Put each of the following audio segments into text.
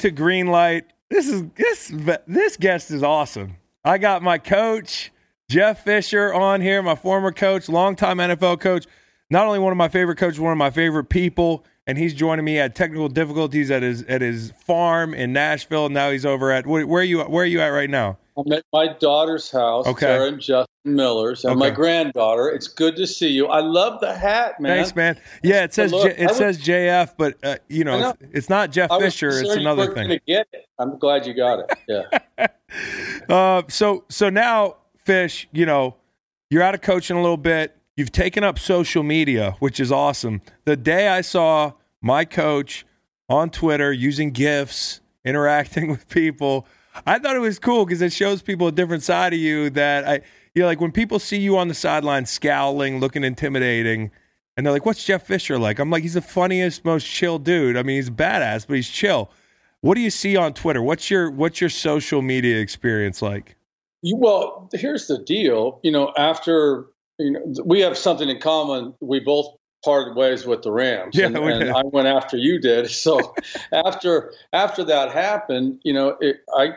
To Greenlight. This is this this guest is awesome. I got my coach Jeff Fisher on here, my former coach, longtime NFL coach. Not only one of my favorite coaches, one of my favorite people, and he's joining me at technical difficulties at his at his farm in Nashville. Now he's over at where are you where are you at right now? I'm at my daughter's house, Okay. Sarah and Justin Miller's, and my granddaughter. It's good to see you. I love the hat, man. Thanks, man. Yeah, it says look, J- it would- says JF, but uh, you know, know. It's, it's not Jeff Fisher. It's another thing. get it. I'm glad you got it. Yeah. Uh, so so now, Fish, you know, you're out of coaching a little bit. You've taken up social media, which is awesome. The day I saw my coach on Twitter using GIFs, interacting with people, I thought it was cool because it shows people a different side of you that I, you know, like when people see you on the sideline scowling, looking intimidating, and they're like, "What's Jeff Fisher like?" I'm like, "He's the funniest, most chill dude. I mean, he's badass, but he's chill." What do you see on Twitter? What's your what's your social media experience like? You, well, here's the deal. You know, after you know, we have something in common. We both parted ways with the Rams, Yeah, and, we and. I went after you did. So after after that happened, you know, it, I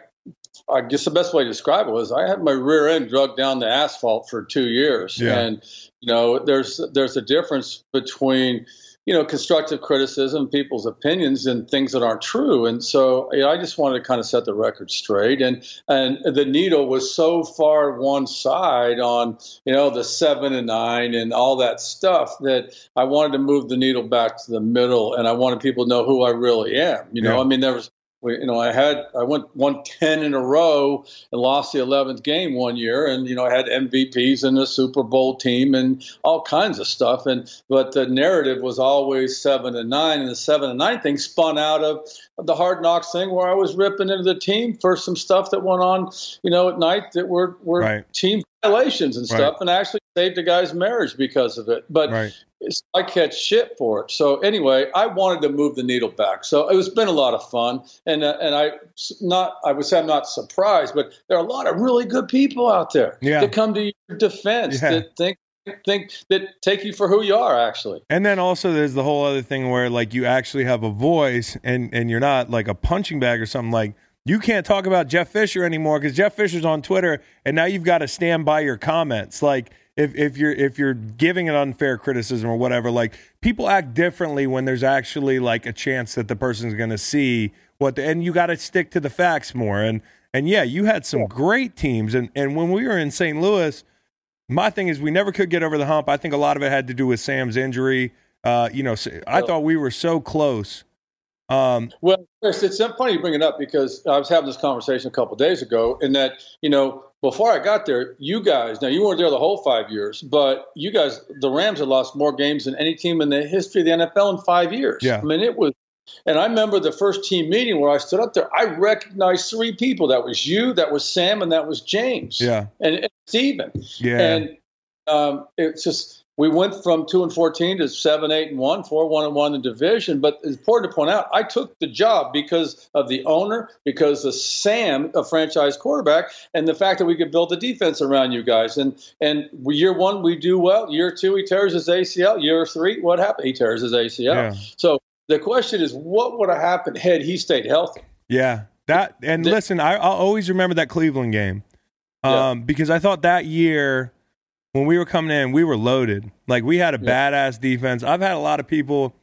I guess the best way to describe it was I had my rear end drugged down the asphalt for two years, Yeah. and you know, there's there's a difference between you know constructive criticism, people's opinions, and things that aren't true. And so you know, I just wanted to kind of set the record straight. And and the needle was so far one side on you know the seven and nine and all that stuff that I wanted to move the needle back to the middle, and I wanted people to know who I really am. You know, Yeah. I mean there was. We- You know, I had I went won ten in a row and lost the eleventh game one year, and you know I had MVPs in the Super Bowl team and all kinds of stuff. And but the narrative was always seven and nine, and the seven and nine thing spun out of the hard knocks thing where I was ripping into the team for some stuff that went on, you know, at night that were were Right. team violations and Right. stuff, and I actually saved a guy's marriage because of it. But Right. I catch shit for it. So anyway, I wanted to move the needle back. So it was been a lot of fun, and uh, and I not I would say I'm not surprised, but there are a lot of really good people out there Yeah. that come to your defense Yeah. that think think that take you for who you are. Actually, And then also there's the whole other thing where like you actually have a voice and and you're not like a punching bag or something like you can't talk about Jeff Fisher anymore because Jeff Fisher's on Twitter and now you've got to stand by your comments. Like if, if you're if you're giving an unfair criticism or whatever, like people act differently when there's actually like a chance that the person's gonna see what the, and you gotta stick to the facts more. And and yeah, you had some great teams and, and when we were in St. Louis, my thing is we never could get over the hump. I think a lot of it had to do with Sam's injury. Uh, you know, I thought we were so close. Um, Well, Chris, it's funny you bring it up because I was having this conversation a couple days ago, in that you know before I got there, you guys now you weren't there the whole five years, but you guys, the Rams had lost more games than any team in the history of the NFL in five years. Yeah. I mean it was. And I remember the first team meeting where I stood up there. I recognized three people. That was you, that was Sam, and that was James. yeah, and, and Steven. yeah, And um, it's just we went from two and fourteen to seven, eight and one, four, one and one in the division. But it's important to point out, I took the job because of the owner, because of Sam, a franchise quarterback, and the fact that we could build a defense around you guys. And and year one we do well. Year two he tears his ACL. Year three, what happened? He tears his ACL. Yeah. So the question is, what would have happened had he stayed healthy? yeah. That and The- listen, I, I'll always remember that Cleveland game um, Yeah. because I thought that year when we were coming in, we were loaded. Like we had a Yeah. badass defense. I've had a lot of people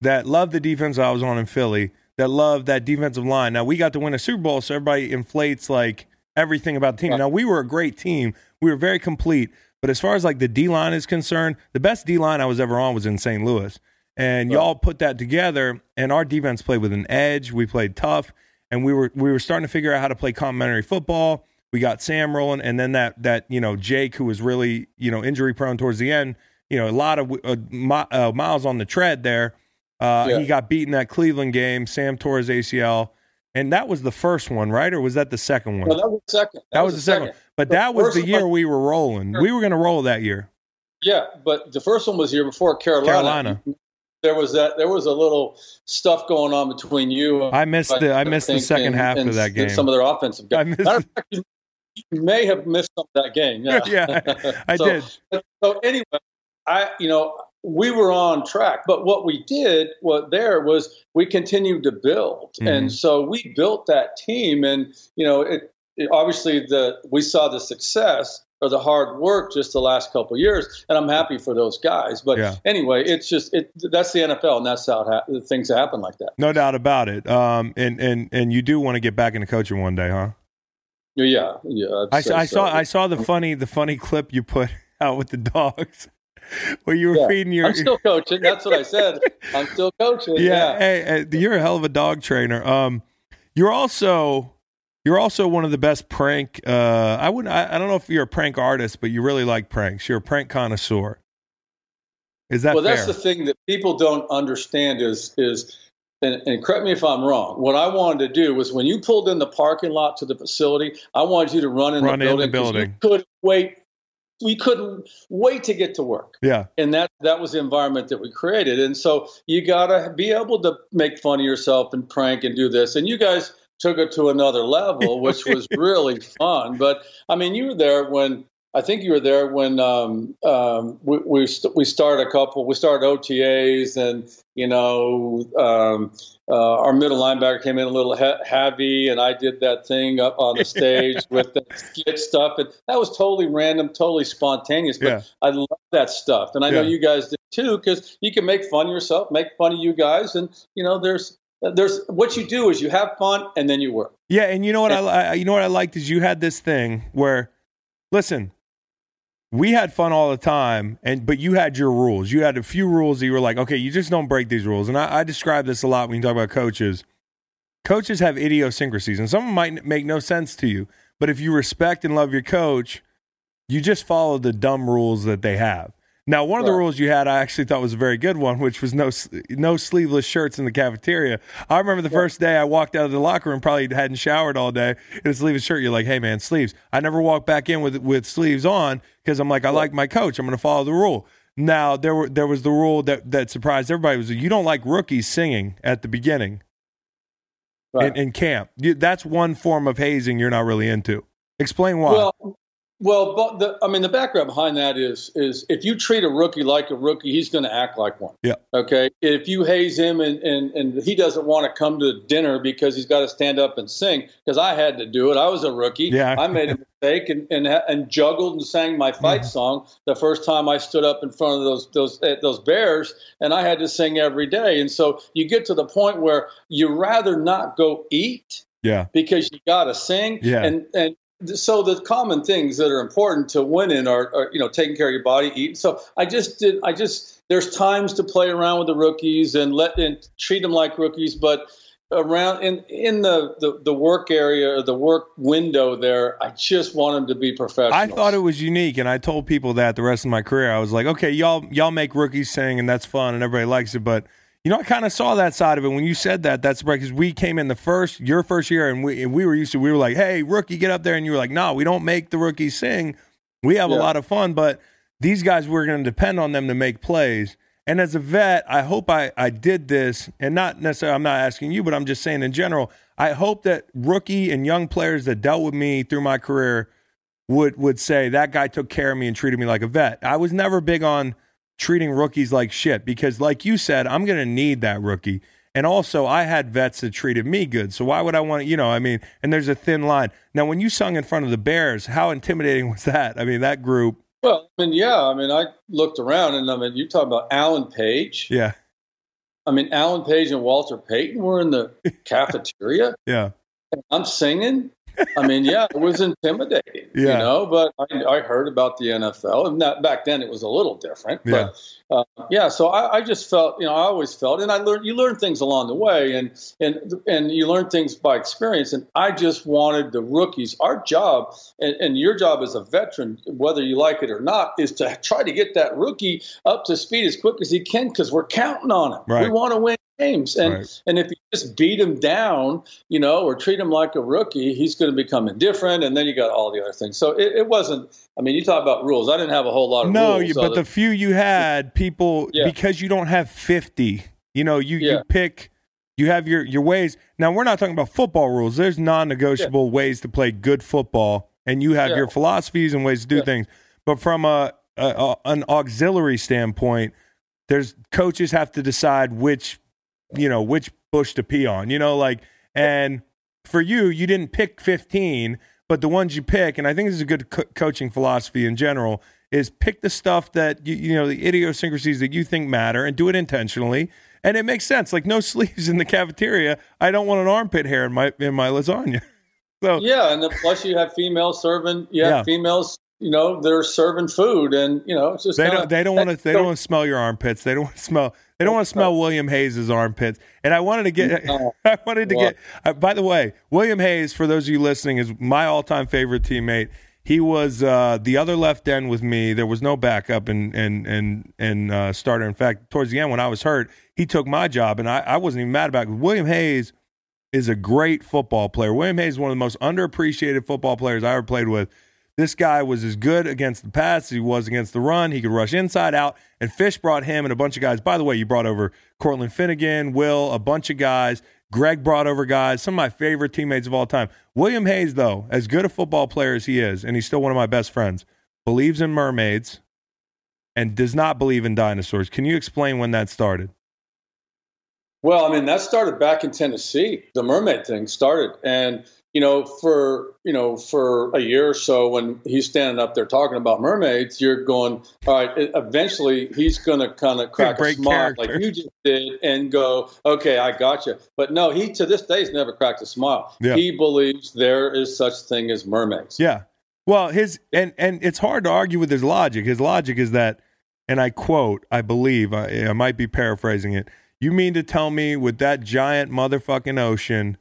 that love the defense I was on in Philly that love that defensive line. Now we got to win a Super Bowl, so everybody inflates like everything about the team. Right. Now we were a great team. We were very complete. But as far as like the D line is concerned, the best D line I was ever on was in St. Louis. And Right. y'all put that together and our defense played with an edge. We played tough and we were we were starting to figure out how to play complementary football. We got Sam rolling and then that that, you know, Jake who was really, you know, injury prone towards the end, you know, a lot of uh, mi- uh, miles on the tread there. Uh, Yeah. He got beaten that Cleveland game. Sam tore his ACL, and that was the first one, right? Or was that the second one? No, that was the second. that, was, the second. one. But The that was the year one- we were rolling. We were going to roll that year. Yeah, but the first one was here before Carolina. Carolina. There was that. There was a little stuff going on between you. I missed the I missed the second and- half and of that game. Some of their offensive I guys. missed- Matter of fact, you, you may have missed some of that game. Yeah, Yeah, I so, did. So anyway, I you know we were on track. But what we did, what there was, we continued to build, Mhm. and so we built that team. And you know, it, it- obviously the we saw the success or the hard work just the last couple of years, and I'm happy for those guys. But Yeah. anyway, it's just it that's the NFL, and that's how it ha- things happen like that. No doubt about it. Um, and and and you do want to get back into coaching one day, huh? Yeah, yeah. I, so. saw I saw the funny the funny clip you put out with the dogs, where you were Yeah. feeding your. I'm still coaching. That's what I said. I'm still coaching. yeah, Yeah. Hey, hey, you're a hell of a dog trainer. Um, you're also you're also one of the best prank. Uh, I wouldn't. I, I don't know if you're a prank artist, but you really like pranks. You're a prank connoisseur. Is that well, fair? that's the thing that people don't understand is is and, and correct me if I'm wrong. What I wanted to do was when you pulled in the parking lot to the facility, I wanted you to run in Run the in the building. You couldn't wait. We couldn't wait to get to work. yeah, and that that was the environment that we created and so you got to be able to make fun of yourself and prank and do this and you guys took it to another level which was really fun but i mean you were there when i think you were there when um, um, we we, st- we started a couple we started otas and you know um, uh, our middle linebacker came in a little he- heavy, and I did that thing up on the stage with the skit stuff, and that was totally random, totally spontaneous. But Yeah. I love that stuff, and I know you guys did too, because you can make fun of yourself, make fun of you guys, and you know, there's there's what you do is you have fun and then you work. yeah. And you know what I, I you know what I liked is you had this thing where, listen, we had fun all the time, and but you had your rules. You had a few rules that you were like, okay, you just don't break these rules. And I, I describe this a lot when you talk about coaches. Coaches have idiosyncrasies, and some might make no sense to you. But if you respect and love your coach, you just follow the dumb rules that they have. Now, one of the Right. rules you had, I actually thought was a very good one, which was no no sleeveless shirts in the cafeteria. I remember the first day I walked out of the locker room, probably hadn't showered all day, and a sleeveless shirt. You're like, "Hey, man, sleeves." I never walked back in with with sleeves on because I'm like, I like my coach. I'm going to follow the rule. Now, there were there was the rule that that surprised everybody was you don't like rookies singing at the beginning in, in camp. You, that's one form of hazing you're not really into. Explain why. Well, well, but the, I mean, the background behind that is is if you treat a rookie like a rookie, he's going to act like one. Yeah. Okay. If you haze him and, and, and he doesn't want to come to dinner because he's got to stand up and sing, because I had to do it. I was a rookie. Yeah. I made a mistake and, and and juggled and sang my fight song the first time I stood up in front of those those eh, those bears, and I had to sing every day. And so you get to the point where you rather not go eat yeah, because you got to sing. Yeah. And and so the common things that are important to winning are, are you know taking care of your body, eating. So I just did. I just there's times to play around with the rookies and let and treat them like rookies, but around in in the, the the work area or the work window there i just want them to be professional I thought it was unique, and I told people that the rest of my career. I was like, okay, y'all y'all make rookies sing, and that's fun, and everybody likes it. But you know, I kind of saw that side of it when you said that. That's right because we came in the first your first year, and we and we were used to. We were like, hey, rookie, get up there, and you were like, no, we don't make the rookies sing. We have a lot of fun, but these guys we're going to depend on them to make plays. And as a vet, I hope I, I did this, and not necessarily, I'm not asking you, but I'm just saying in general, I hope that rookie and young players that dealt with me through my career would would say that guy took care of me and treated me like a vet. I was never big on treating rookies like shit because like you said, I'm going to need that rookie. And also, I had vets that treated me good. So why would I want to, you know, I mean, and there's a thin line. Now, when you sung in front of the Bears, how intimidating was that? I mean, that group, well i mean yeah i mean i looked around and i mean you talk about alan page yeah, i mean alan page and walter payton were in the cafeteria yeah, and i'm singing i mean yeah it was intimidating you know but I, I heard about the nfl and that back then it was a little different Yeah. but uh, yeah so I, I just felt you know i always felt and i learned you learn things along the way and and and you learn things by experience and i just wanted the rookies our job and, and your job as a veteran whether you like it or not is to try to get that rookie up to speed as quick as he can because we're counting on him Right. we want to win games and Right. and if you just beat him down you know or treat him like a rookie he's going to become indifferent and then you got all the other things so it, it wasn't i mean you talk about rules i didn't have a whole lot of no, rules you, but other- the few you had, people Yeah. because you don't have fifty, you know, you you pick, you have your your ways. Now we're not talking about football rules. There's non-negotiable ways to play good football, and you have Yeah. your philosophies and ways to do Yeah. things. But from a, a, a an auxiliary standpoint, there's coaches have to decide which, you know, which bush to pee on. You know, like and for you, you didn't pick 15, but the ones you pick, and I think this is a good co- coaching philosophy in general, is pick the stuff that you, you know the idiosyncrasies that you think matter and do it intentionally. And it makes sense. Like no sleeves in the cafeteria. I don't want an armpit hair in my in my lasagna. So yeah, and then plus you have females serving. You have Yeah. females. You know they're serving food, and you know it's just They kinda- don't. They don't want to. They don't want to smell your armpits. They don't want to smell. They don't want to smell William Hayes's armpits. And I wanted to get. I wanted to get. Uh, by the way, William Hayes, for those of you listening, is my all-time favorite teammate. He was uh, the other left end with me. There was no backup and and and and uh, starter. In fact, towards the end when I was hurt, he took my job, and I, I wasn't even mad about it. William Hayes is a great football player. William Hayes is one of the most underappreciated football players I ever played with. This guy was as good against the pass as he was against the run. He could rush inside out. And Fish brought him and a bunch of guys. By the way, you brought over Cortland Finnegan, Will, a bunch of guys. Gregg brought over guys, some of my favorite teammates of all time. William Hayes, though, as good a football player as he is, and he's still one of my best friends, believes in mermaids and does not believe in dinosaurs. Can you explain when that started? Well, I mean, that started back in Tennessee. The mermaid thing started, and you know, for you know, for a year or so, when he's standing up there talking about mermaids, you're going, all right. Eventually, he's going to kind of crack a smile character. like you just did, and go, okay, I got you. But no, he to this day has never cracked a smile. Yeah. He believes there is such thing as mermaids. Yeah. Well, his and and it's hard to argue with his logic. His logic is that, and I quote, I believe, I, I might be paraphrasing it. You mean to tell me with that giant motherfucking ocean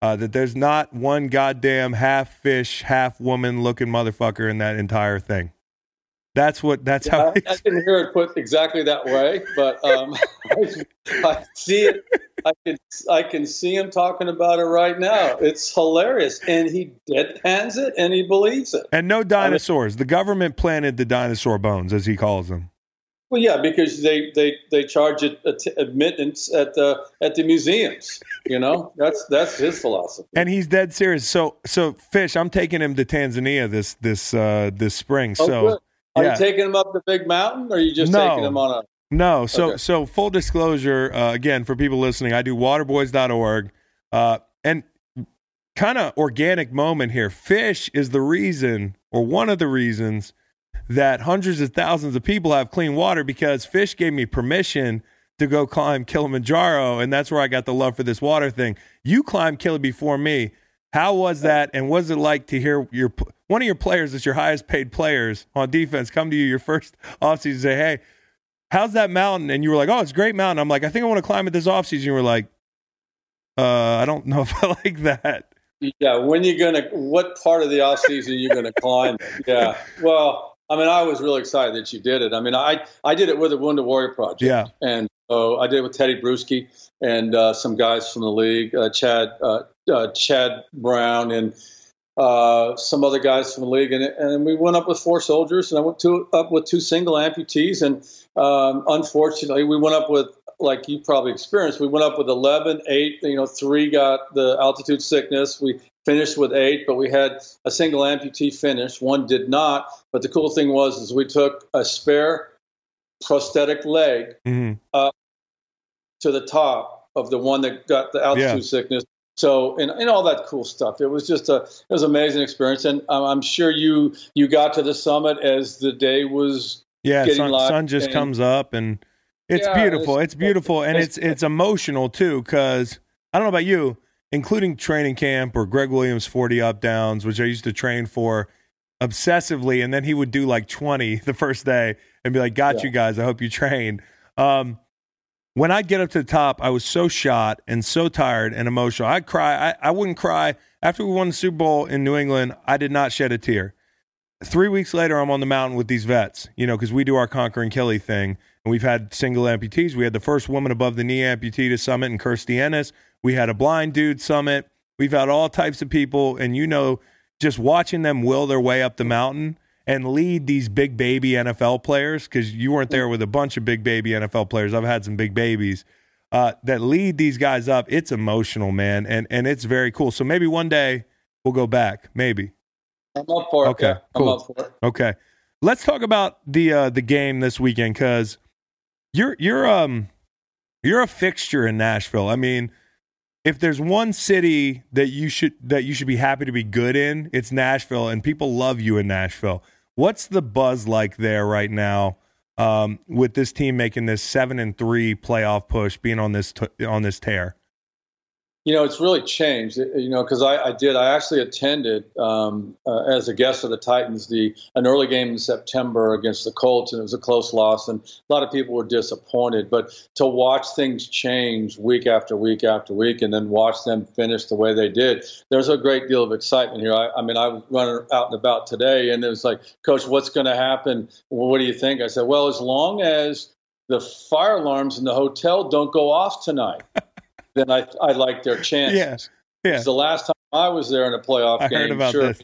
uh, that there's not one goddamn half fish, half woman looking motherfucker in that entire thing? That's what. That's how. I, I didn't hear it put exactly that way, but um, I, I see it. I can I can see him talking about it right now. It's hilarious, and he deadpans it, and he believes it. and no dinosaurs. The government planted the dinosaur bones, as he calls them. Well, yeah, because they they they charge it att- admittance at the at the museums. You know, that's that's his philosophy. And he's dead serious. So, so fish. I'm taking him to Tanzania this this uh, this spring. Oh, so. good. Are yeah. you taking him up the big mountain, or are you just No. taking him on a? No, so Okay. so full disclosure uh, again for people listening, I do waterboys.org uh, and kind of organic moment here. Fish is the reason or one of the reasons that hundreds of thousands of people have clean water because Fish gave me permission to go climb Kilimanjaro and that's where I got the love for this water thing. You climbed Kili before me. How was that and what was it like to hear your one of your players that's your highest paid players on defense come to you your first offseason and say, "Hey, how's that mountain? And you were like, oh, it's a great mountain. I'm like, I think I want to climb it this offseason. You were like, uh, I don't know if I like that. Yeah, when you're gonna? What part of the off season you gonna climb? Yeah. Well, I mean, I was really excited that you did it. I mean, I I did it with the Wounded Warrior Project. Yeah. And so I did it with Tedy Bruschi and uh, some guys from the league, uh, Chad uh, uh, Chad Brown and uh, some other guys from the league, and, and we went up with four soldiers, and I went to, up with two single amputees, and um, unfortunately, we went up with like you probably experienced. We went up with 11, 8, you know, three got the altitude sickness. We finished with eight, but we had a single amputee finish. One did not. But the cool thing was is we took a spare prosthetic leg hmm to the top of the one that got the altitude Yeah. sickness. So and, and all that cool stuff. It was just a it was an amazing experience, and um, I'm sure you you got to the summit as the day was. Yeah, sun, sun just and- comes up and it's Yeah, beautiful. it's- It's, beautiful and it's it's- it's emotional too because I don't know about you, including training camp or Gregg Williams 40 up downs, which I used to train for obsessively, and then he would do like 20 the first day and be like, "Got Yeah. you guys. I hope you train." Um, when I'd get up to the top, I was so shot and so tired and emotional. I'd cry. I, I wouldn't cry after we won the Super Bowl in New England. I did not shed a tear. Three weeks later, I'm on the mountain with these vets, you know, because we do our conquering Kili thing, and we've had single amputees. We had the first woman above the knee amputee to summit in Kirstie Ennis. We had a blind dude summit. We've had all types of people, and you know, just watching them will their way up the mountain and lead these big baby NFL players, because you weren't there with a bunch of big baby NFL players. I've had some big babies uh, that lead these guys up. It's emotional, man, and and it's very cool. So maybe one day we'll go back. Maybe. I'm up for it. Okay, yeah, cool. I'm up for it. Okay, let's talk about the uh, the game this weekend because You're you're um you're a fixture in Nashville. I mean, if there's one city that you should that you should be happy to be good in, it's Nashville, and people love you in Nashville. What's the buzz like there right now um, with this team making this seven and three playoff push, being on this t- on this tear? You know, it's really changed. You know, because I, I, did. I actually attended um, uh, as a guest of the Titans the an early game in September against the Colts, and it was a close loss, and a lot of people were disappointed. But to watch things change week after week after week, and then watch them finish the way they did, there's a great deal of excitement here. I, I mean, I was running out and about today, and it was like, Coach, what's going to happen? What do you think? I said, Well, as long as the fire alarms in the hotel don't go off tonight. Then I, I like their chances. Yeah. yeah. The last time I was there in a playoff I game, heard about sure, this.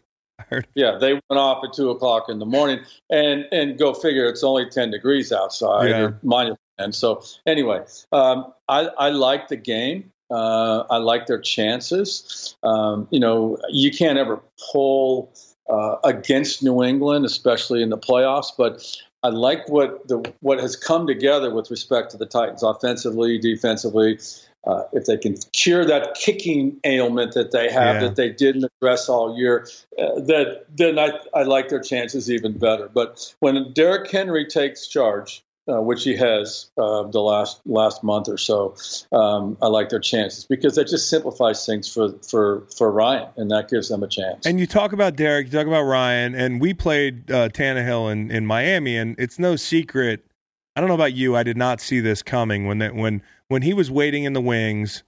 Heard. yeah, they went off at two o'clock in the morning, and and go figure, it's only ten degrees outside Yeah. or minus ten. So anyway, um, I I like the game. Uh, I like their chances. Um, you know, you can't ever pull uh, against New England, especially in the playoffs, but. I like what the what has come together with respect to the Titans, offensively, defensively. Uh, if they can cure that kicking ailment that they have Yeah. that they didn't address all year, uh, that then I, I like their chances even better. But when Derrick Henry takes charge, uh, which he has uh, the last last month or so, um, I like their chances because that just simplifies things for for for Ryan, and that gives them a chance. And you talk about Derrick, you talk about Ryan, and we played uh, Tannehill in, in Miami, and it's no secret. I don't know about you, I did not see this coming when that when when he was waiting in the wings,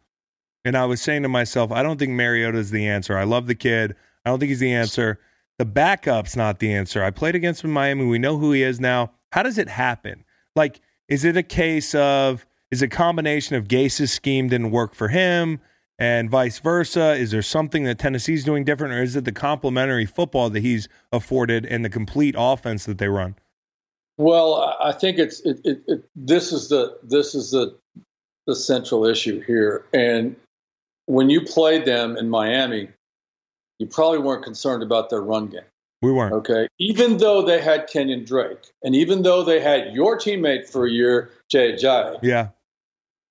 and I was saying to myself, I don't think Mariota's the answer. I love the kid. I don't think he's the answer. The backup's not the answer. I played against him in Miami. We know who he is now. How does it happen? Like, is it a case of is it a combination of Gase's scheme didn't work for him? and vice versa? Is there something that Tennessee's doing different, or is it the complementary football that he's afforded and the complete offense that they run? Well, I- I think it's it, it, it, this is the this is the the central issue here. And when you played them in Miami, you probably weren't concerned about their run game. We weren't. Okay, even though they had Kenyon Drake, and even though they had your teammate for a year, Jay Yeah.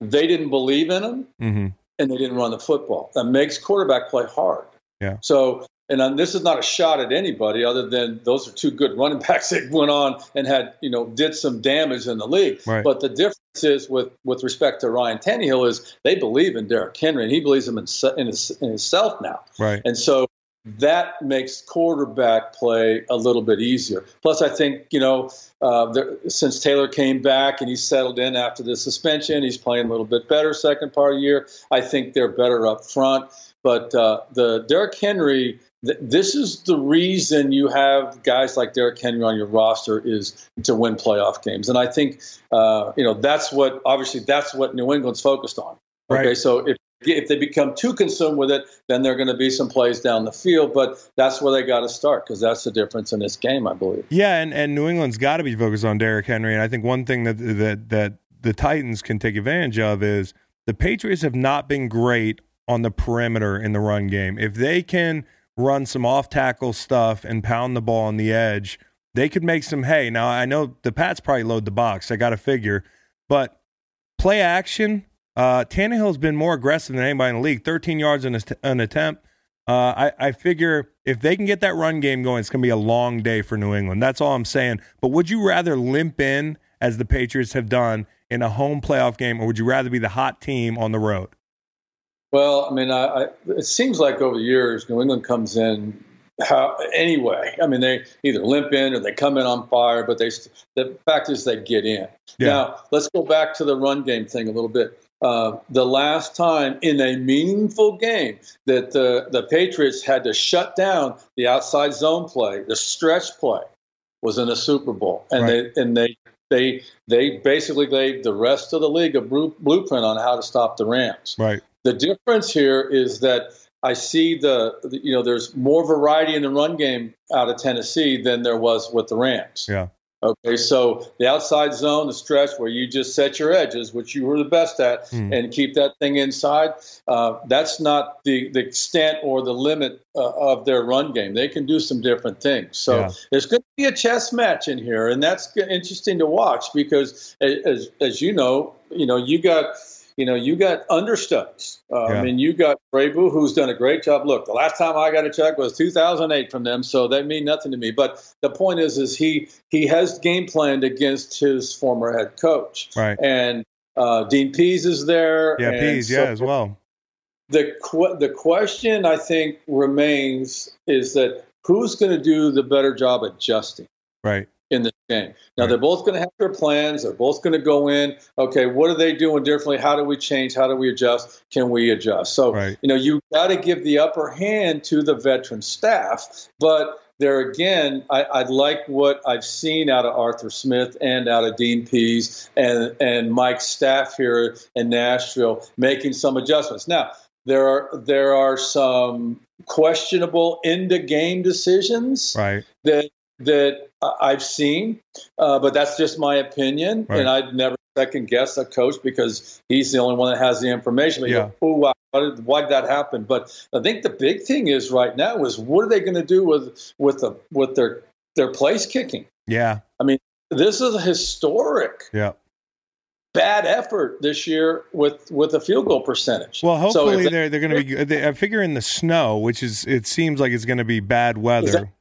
they didn't believe in him hmm and they didn't run the football. That makes quarterback play hard. Yeah. So, and um, this is not a shot at anybody other than those are two good running backs that went on and had, you know, did some damage in the league. Right. But the difference is with, with respect to Ryan Tannehill is they believe in Derrick Henry and he believes him in, in, his, in himself now. Right. And so that makes quarterback play a little bit easier. Plus, I think, you know, uh, there, since Taylor came back and he's settled in after the suspension, he's playing a little bit better second part of the year. I think they're better up front. But uh, the Derrick Henry, th- this is the reason you have guys like Derrick Henry on your roster is to win playoff games. And I think, uh, you know, that's what, obviously, that's what New England's focused on. Okay, Right. so if if they become too consumed with it, then there are going to be some plays down the field. But that's where they got to start because that's the difference in this game, I believe. Yeah, and, and New England's got to be focused on Derrick Henry. And I think one thing that that that the Titans can take advantage of is the Patriots have not been great on the perimeter in the run game. If they can run some off tackle stuff and pound the ball on the edge, they could make some hay. Now I know the Pats probably load the box. I got to figure, but play action. Uh, Tannehill's been more aggressive than anybody in the league. 13 yards in an attempt. Uh, I, I figure if they can get that run game going, it's going to be a long day for New England. That's all I'm saying. But would you rather limp in, as the Patriots have done, in a home playoff game, or would you rather be the hot team on the road? Well, I mean, I, I, it seems like over the years, New England comes in how, anyway. I mean, they either limp in or they come in on fire, but they the fact is they get in. Yeah. Now, let's go back to the run game thing a little bit. Uh, the last time in a meaningful game that the, the Patriots had to shut down the outside zone play, the stretch play, was in the Super Bowl, and Right. they and they they they basically gave the rest of the league a blueprint on how to stop the Rams. Right. The difference here is that I see the, the- you know there's more variety in the run game out of Tennessee than there was with the Rams. Yeah. Okay, so the outside zone, the stretch where you just set your edges, which you were the best at, Mm. and keep that thing inside, uh, that's not the, the extent or the limit uh, of their run game. They can do some different things. So Yeah. there's going to be a chess match in here, and that's interesting to watch because, as, as you know, you know, you got. You know, you got understudies. Uh, Yeah. I mean, you got Vrabel, who's done a great job. Look, the last time I got a check was 2008 from them, so they mean nothing to me. But the point is, is he he has game planned against his former head coach, Right. and uh, Dean Pees is there. Yeah, and Pees, so yeah, as well. The que- the question I think remains is that who's going to do the better job adjusting Right. Game. Now they're both going to have their plans. They're both going to go in. Okay, what are they doing differently? How do we change? How do we adjust? Can we adjust? So Right. you know you got to give the upper hand to the veteran staff, but. There again, I, I like what I've seen out of Arthur Smith and out of Dean Pees and and Mike's staff here in Nashville making some adjustments. Now there are there are some questionable end of game decisions Right. that that I've seen, uh, but that's just my opinion, Right. and I'd never second guess a coach because he's the only one that has the information. But Yeah. oh wow, why did, that happen? But I think the big thing is right now is what are they going to do with with the with their their place kicking? Yeah. I mean this is a historic Yeah. bad effort this year with with a field goal percentage. Well, So hopefully they- they're they're going to be. They, I figure in the snow, which is it seems like it's going to be bad weather.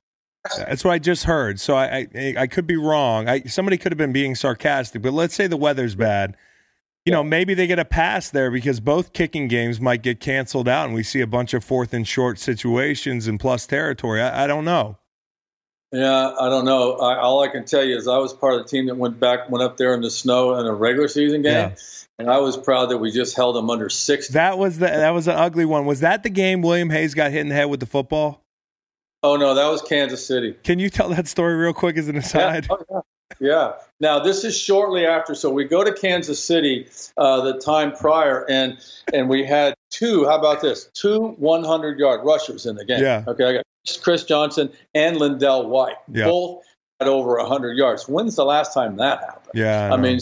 That's what I just heard. So I, I I could be wrong. I somebody could have been being sarcastic, but let's say the weather's bad. You know, maybe they get a pass there because both kicking games might get canceled out, and we see a bunch of fourth and short situations in plus territory. I, I don't know. Yeah, I don't know. I, all I can tell you is I was part of the team that went back, went up there in the snow in a regular season game, Yeah. and I was proud that we just held them under six. That was the that was an ugly one. Was that the game William Hayes got hit in the head with the football? Oh no, that was Kansas City. Can you tell that story real quick as an aside? Yeah. Oh, yeah. Yeah. Now this is shortly after, so we go to Kansas City uh, the time prior, and and we had two. How about this? Two 100 yard rushers in the game. Yeah. Okay. I got Chris Johnson and LenDale White. Yeah. Both at over 100 yards. When's the last time that happened? Yeah, I know. mean,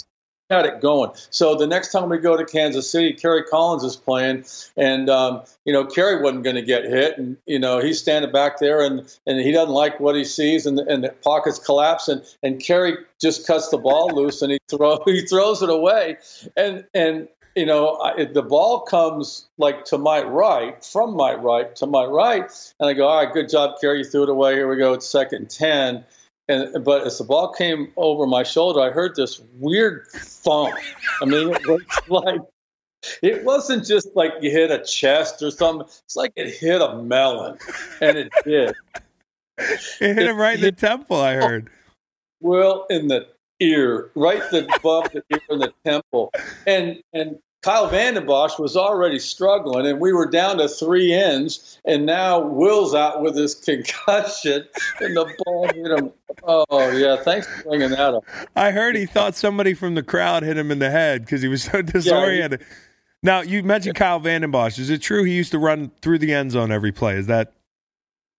had it going. So the next time we go to Kansas City, Kerry Collins is playing, and um, you know Kerry wasn't going to get hit, and you know he's standing back there, and and he doesn't like what he sees, and and the pockets collapse, and and Kerry just cuts the ball loose, and he throw he throws it away, and and. You know, I, the ball comes like to my right, from my right to my right, and I go, "All right, good job, Kerry. You threw it away. Here we go. It's second ten. And but as the ball came over my shoulder, I heard this weird thump. I mean, it was like it wasn't just like you hit a chest or something. It's like it hit a melon, and it did. it hit him right in the temple. I heard. Well, in the ear, right above the ear in the temple, and and Kyle Vanden Bosch was already struggling, and we were down to three ends, and now Will's out with his concussion, and the ball hit him. Oh yeah, thanks for bringing that up. I heard he thought somebody from the crowd hit him in the head because he was so disoriented. now you mentioned Kyle Vanden Bosch. Is it true he used to run through the end zone every play? Is that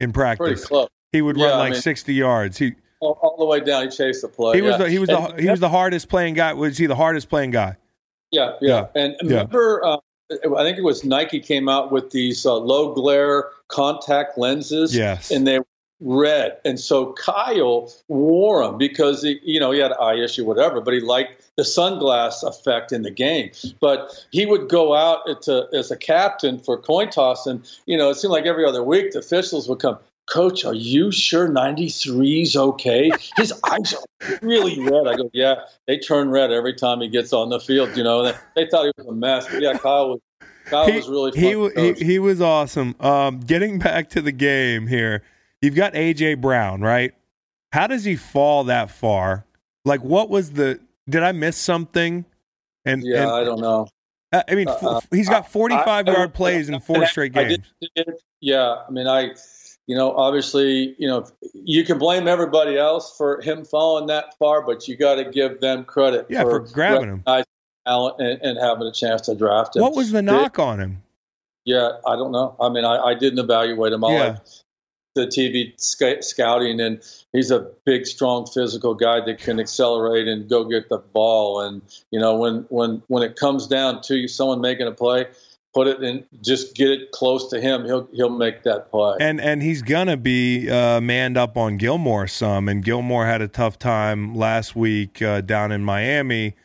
in Pretty practice? close. He would Yeah, run I like mean- sixty yards. He All, all the way down, he chased the play. he was the he was the he was the hardest playing guy. Was he the hardest playing guy? Yeah, yeah. And remember, uh, I think it was Nike came out with these uh, low glare contact lenses. Yes. And they were red. And so Kyle wore them because he, you know, he had eye issue, whatever, but he liked the sunglass effect in the game. But he would go out to, as a captain for coin toss, and you know, it seemed like every other week the officials would come. Coach, are you sure 93's okay? His eyes are really red. I go, yeah, they turn red every time he gets on the field. You know, they, thought he was a mess. But yeah, Kyle was, Kyle he, was really he, he he was awesome. Um, getting back to the game here, you've got AJ Brown, right? How does he fall that far? Like, what was the? Did I miss something? And yeah, and- I don't know. I I mean, Uh, f- he's got 45 I- I- yard plays in four I- straight I games. yeah, I mean, I, you know, obviously, you know, you can blame everybody else for him falling that far, but you got to give them credit. Yeah, for grabbing him. talent and, and having a chance to draft him. What was the knock on him? Yeah, I don't know. I mean, I, I didn't evaluate him. All Yeah. I, the TV sc- scouting, and he's a big, strong, physical guy that can accelerate and go get the ball. And you know, when when when it comes down to someone making a play, put it in, just get it close to him. He'll he'll make that play. And and he's gonna be uh, manned up on Gilmore some. And Gilmore had a tough time last week uh, down in Miami.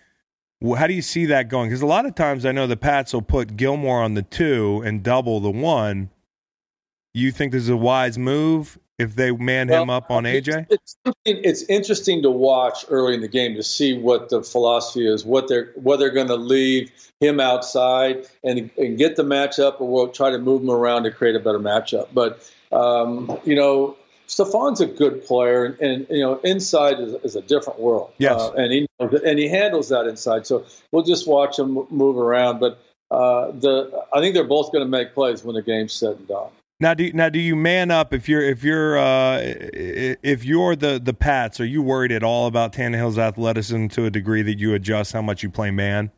How do you see that going? Because a lot of times I know the Pats will put Gilmore on the two and double the one. You think this is a wise move if they man well, him up on AJ? It's, it's, interesting to watch early in the game to see what the philosophy is, what they're what they're going to leave him outside and, and get the matchup, or we'll try to move him around to create a better matchup. But um, you know, Stephon's a good player, and, and you know, inside is, is a different world. Yes, uh, and he and he handles that inside. So we'll just watch him move around. But uh, the I think they're both going to make plays when the game's said and done. Now, do you, now do you man up if you're if you're uh, if you're the the Pats? Are you worried at all about Tannehill's athleticism to a degree that you adjust how much you play man?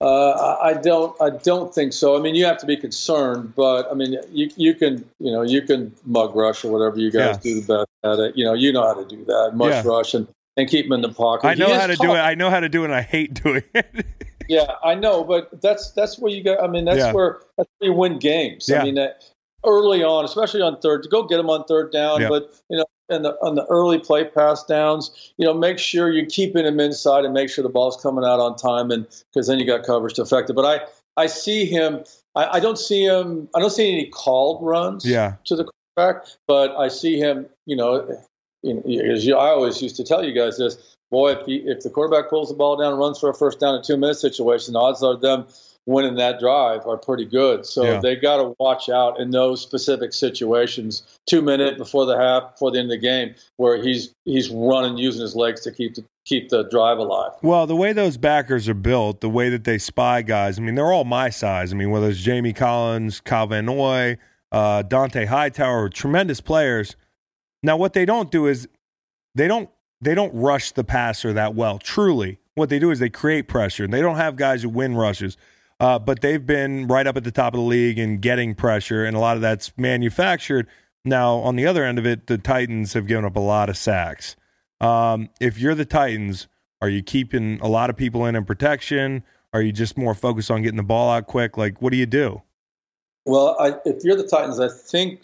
Uh, I don't. I don't think so. I mean, you have to be concerned, but I mean, you you can you know you can mush rush or whatever you guys yeah. do the best at it. You know, you know how to do that. Mush yeah. rush and, and keep them in the pocket. I know how to tough. do it. I know how to do it. and I hate doing it. yeah, I know, but that's that's where you go. I mean, that's yeah. where that's where you win games. I mean, early on, especially on third, to go get them on third down. But you know, and the, on the early play pass downs, you know, make sure you're keeping them inside and make sure the ball's coming out on time, and because then you got coverage to affect it. But I, I see him. I, I, don't see him. I don't see any called runs. Yeah. To the quarterback, but I see him. You know, you know, as you, I always used to tell you guys this. Boy, if, he, if the quarterback pulls the ball down and runs for a first down in two minute situation, the odds are them winning that drive are pretty good. So yeah. they got to watch out in those specific situations. Two minutes before the half, before the end of the game, where he's he's running using his legs to keep the keep the drive alive. Well, the way those backers are built, the way that they spy guys, I mean, they're all my size. I mean, whether it's Jamie Collins, Kyle Van Noy, uh, Dont'a Hightower, tremendous players. Now, what they don't do is they don't they don't rush the passer that well. Truly, what they do is they create pressure. And they don't have guys who win rushes. Uh, but they've been right up at the top of the league and getting pressure, and a lot of that's manufactured. Now, on the other end of it, the Titans have given up a lot of sacks. Um, if you're the Titans, are you keeping a lot of people in in protection? Are you just more focused on getting the ball out quick? Like, what do you do? Well, I, if you're the Titans, I think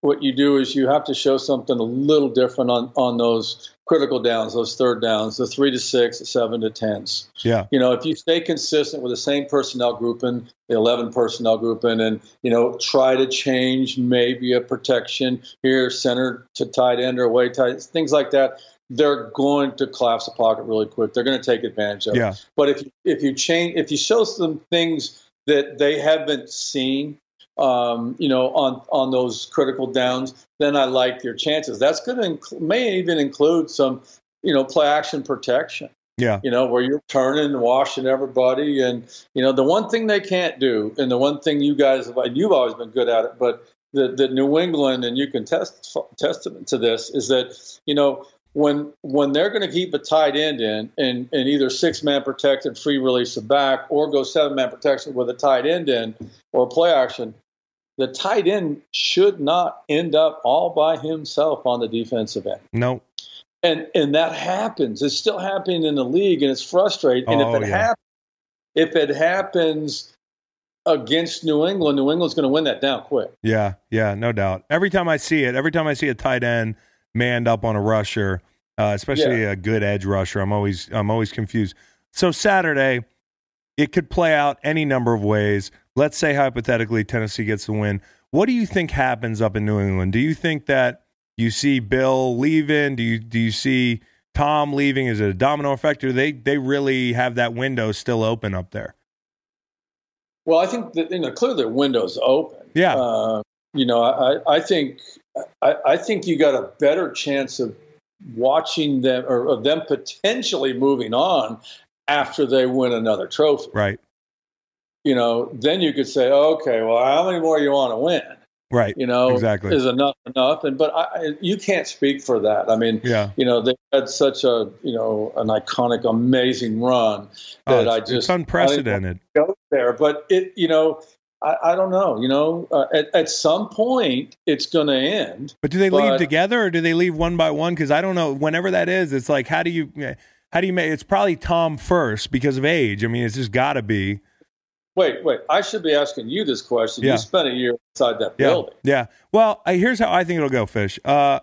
what you do is you have to show something a little different on, on those critical downs, those third downs, the three to six, the seven to tens. Yeah. You know, if you stay consistent with the same personnel grouping, the 11 personnel grouping, and, you know, try to change maybe a protection here, center to tight end or away tight, things like that, they're going to collapse the pocket really quick. They're going to take advantage of yeah. it. But if, if you change, if you show some things that they haven't seen, um, you know, on on those critical downs, then I like your chances. That's going to inc- may even include some, you know, play action protection. Yeah, you know, where you're turning and washing everybody, and you know, the one thing they can't do, and the one thing you guys have, and you've always been good at it, but the, the New England, and you can test testament to this, is that you know when when they're going to keep a tight end in and, and either six man protected free release the back or go seven man protection with a tight end in or play action, the tight end should not end up all by himself on the defensive end. No. And and that happens. It's still happening in the league and it's frustrating. And oh, if it yeah. happens if it happens against New England, New England's going to win that down quick. Yeah, yeah, no doubt. Every time I see it, every time I see a tight end manned up on a rusher, uh, especially yeah. a good edge rusher, I'm always I'm always confused. So Saturday, it could play out any number of ways. Let's say hypothetically Tennessee gets the win. What do you think happens up in New England? Do you think that you see Bill leaving? Do you do you see Tom leaving? Is it a domino effect? Or they they really have that window still open up there? Well, I think that you know clearly the window's open. Yeah. Uh, you know, I, I think I, I think you got a better chance of watching them or of them potentially moving on after they win another trophy. Right you know, then you could say, okay, well, how many more you want to win? Right. You know, exactly. is enough enough? And but I, you can't speak for that. I mean, yeah. You know, they had such a you know an iconic, amazing run oh, that oh, I just it's unprecedented. Go there, but it you know. I, I don't know. You know, uh, at, at some point it's going to end. But do they leave together or do they leave one by one? Because I don't know. Whenever that is, it's like how do you how do you make? It's probably Tom first because of age. I mean, it's just got to be. Wait, wait. I should be asking you this question. Yeah. You spent a year inside that yeah. building. Yeah. Well, I, here's how I think it'll go, Fish. Uh,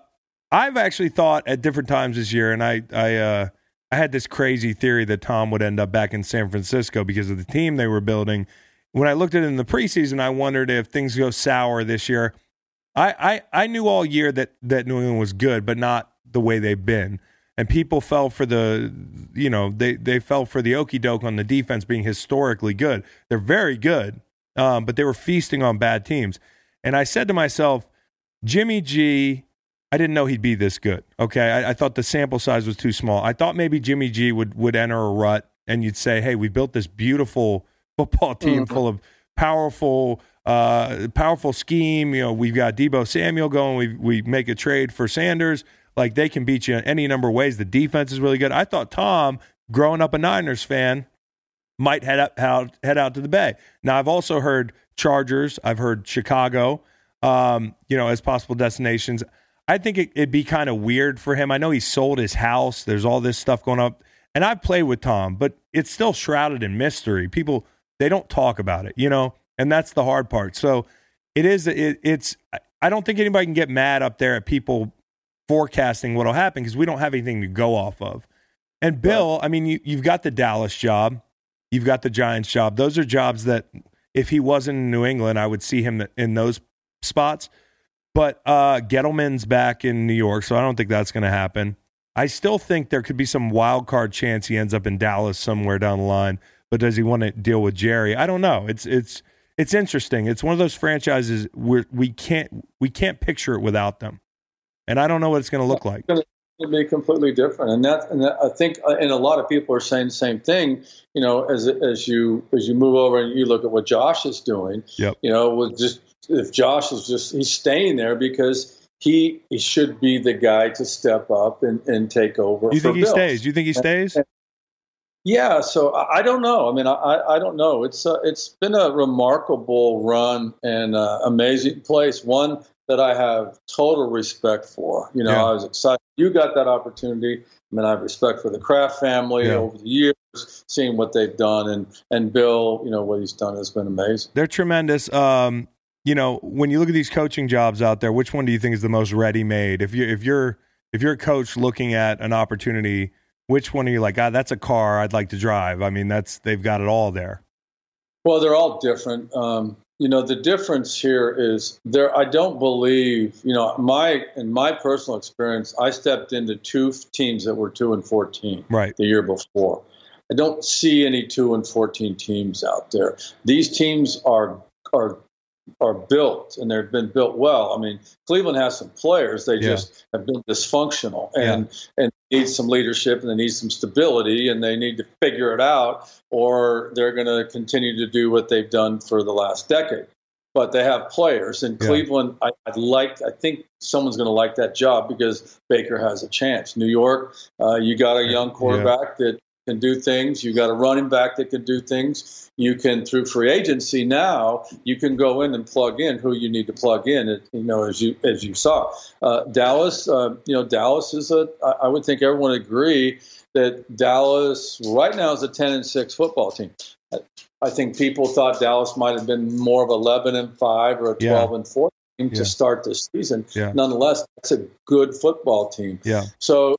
I've actually thought at different times this year, and I I uh, I had this crazy theory that Tom would end up back in San Francisco because of the team they were building. When I looked at it in the preseason, I wondered if things go sour this year. I, I, I knew all year that, that New England was good, but not the way they've been. And people fell for the, you know, they, they fell for the okey doke on the defense being historically good. They're very good, um, but they were feasting on bad teams. And I said to myself, Jimmy G I didn't know he'd be this good. Okay, I, I, thought the sample size was too small. I thought maybe Jimmy G would would enter a rut, and you'd say, "Hey, we built this beautiful football team mm-hmm. full of powerful, uh, powerful scheme. You know, we've got Deebo Samuel going. We we make a trade for Sanders. Like they can beat you in any number of ways. The defense is really good. I thought Tom, growing up a Niners fan, might head up out, head out to the Bay. Now I've also heard Chargers. I've heard Chicago. Um, you know, as possible destinations. I think it, would be kind of weird for him. I know he sold his house. There's all this stuff going up. And I've played with Tom, but it's still shrouded in mystery. People, they don't talk about it, you know? And that's the hard part. So it is, it, it's, I don't think anybody can get mad up there at people forecasting what'll happen because we don't have anything to go off of. And Bill, I mean, you, you've got the Dallas job, you've got the Giants job. Those are jobs that if he wasn't in New England, I would see him in those spots. But uh, Gettleman's back in New York, so I don't think that's going to happen. I still think there could be some wild card chance he ends up in Dallas somewhere down the line. But does he want to deal with Jerry? I don't know. It's it's it's interesting. It's one of those franchises where we can't we can't picture it without them, and I don't know what it's going to look like. It's going to be completely different, and that and that, I think uh, and a lot of people are saying the same thing. You know, as as you as you move over and you look at what Josh is doing. Yep. You know, with just if Josh is just he's staying there because he he should be the guy to step up and, and take over. You think he Bill. stays? Do you think he stays? And, and, yeah, so I don't know. I mean, I, I don't know. It's uh, it's been a remarkable run and uh, amazing place. One that I have total respect for. You know, yeah. I was excited you got that opportunity. I mean, I have respect for the Kraft family yeah. over the years, seeing what they've done, and and Bill, you know, what he's done has been amazing. They're tremendous. Um, you know, when you look at these coaching jobs out there, which one do you think is the most ready made? If you if you're if you're a coach looking at an opportunity, which one are you like? God, that's a car I'd like to drive. I mean, that's they've got it all there. Well, they're all different. Um, you know, the difference here is there. I don't believe. You know, my in my personal experience, I stepped into two teams that were two and fourteen right the year before. I don't see any two and fourteen teams out there. These teams are are are built and they've been built well. I mean, Cleveland has some players; they yeah. just have been dysfunctional and yeah. and need some leadership and they need some stability and they need to figure it out, or they're going to continue to do what they've done for the last decade. But they have players in yeah. Cleveland. I, would like. I think someone's going to like that job because Baker has a chance. New York, uh, you got a young quarterback that can do things. You've got a running back that can do things. You can through free agency now. You can go in and plug in who you need to plug in. You know, as you as you saw, uh, Dallas. Uh, you know, Dallas is a. I would think everyone would agree that Dallas right now is a ten and six football team. I think people thought Dallas might have been more of eleven and five or a twelve yeah. and four team yeah. to start this season. Yeah. Nonetheless, that's a good football team. Yeah. So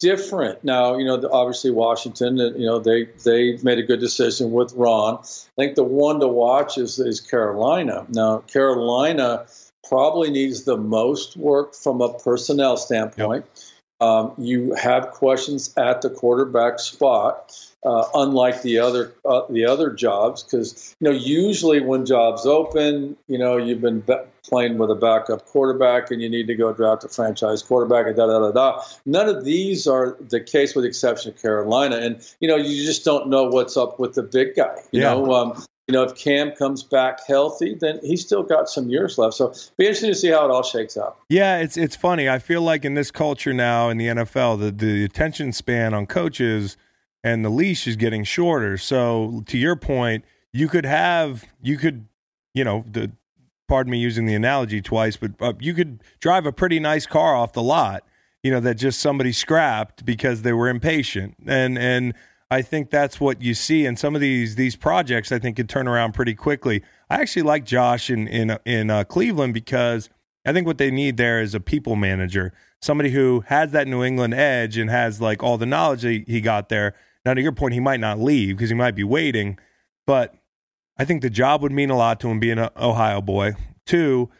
different now. You know, obviously Washington. You know, they they made a good decision with Ron. I think the one to watch is is Carolina. Now, Carolina probably needs the most work from a personnel standpoint. Yep. Um, you have questions at the quarterback spot uh, unlike the other uh, the other jobs because you know usually when jobs open you know you've been be- playing with a backup quarterback and you need to go draft a franchise quarterback and da da da da none of these are the case with the exception of Carolina and you know you just don't know what's up with the big guy you yeah. know um, you know, if Cam comes back healthy, then he's still got some years left. So be interesting to see how it all shakes out. Yeah, it's it's funny. I feel like in this culture now in the NFL, the the attention span on coaches and the leash is getting shorter. So to your point, you could have you could you know, the pardon me using the analogy twice, but uh, you could drive a pretty nice car off the lot, you know, that just somebody scrapped because they were impatient. And and I think that's what you see in some of these these projects. I think could turn around pretty quickly. I actually like Josh in in in uh, Cleveland because I think what they need there is a people manager, somebody who has that New England edge and has like all the knowledge he, he got there. Now, to your point, he might not leave because he might be waiting, but I think the job would mean a lot to him being an Ohio boy. Two,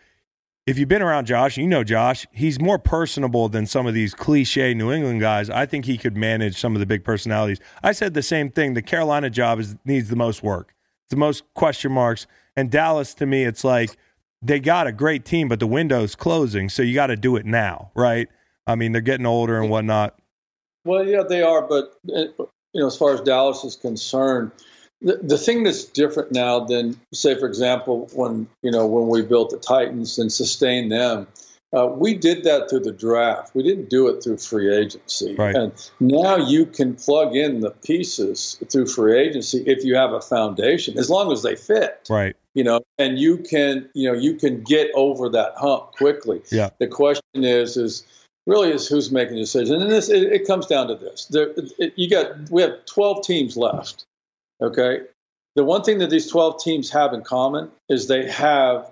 if you've been around Josh, you know Josh, he's more personable than some of these cliche New England guys. I think he could manage some of the big personalities. I said the same thing. The Carolina job is needs the most work, it's the most question marks. And Dallas, to me, it's like they got a great team, but the window's closing, so you got to do it now, right? I mean, they're getting older and whatnot. Well, yeah, they are, but eh, you know, as far as Dallas is concerned, the, the thing that's different now than, say, for example, when you know when we built the Titans and sustained them, uh, we did that through the draft. We didn't do it through free agency. Right. And now you can plug in the pieces through free agency if you have a foundation, as long as they fit. Right. You know, and you can, you know, you can get over that hump quickly. Yeah. The question is, is really is who's making the decision, and this it, it comes down to this: there, it, you got we have twelve teams left. Okay. The one thing that these 12 teams have in common is they have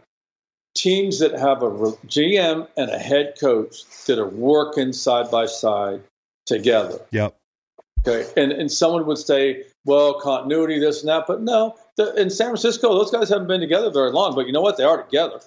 teams that have a GM and a head coach that are working side by side together. Yep. Okay. And, and someone would say, well, continuity, this and that. But no, the, in San Francisco, those guys haven't been together very long. But you know what? They are together.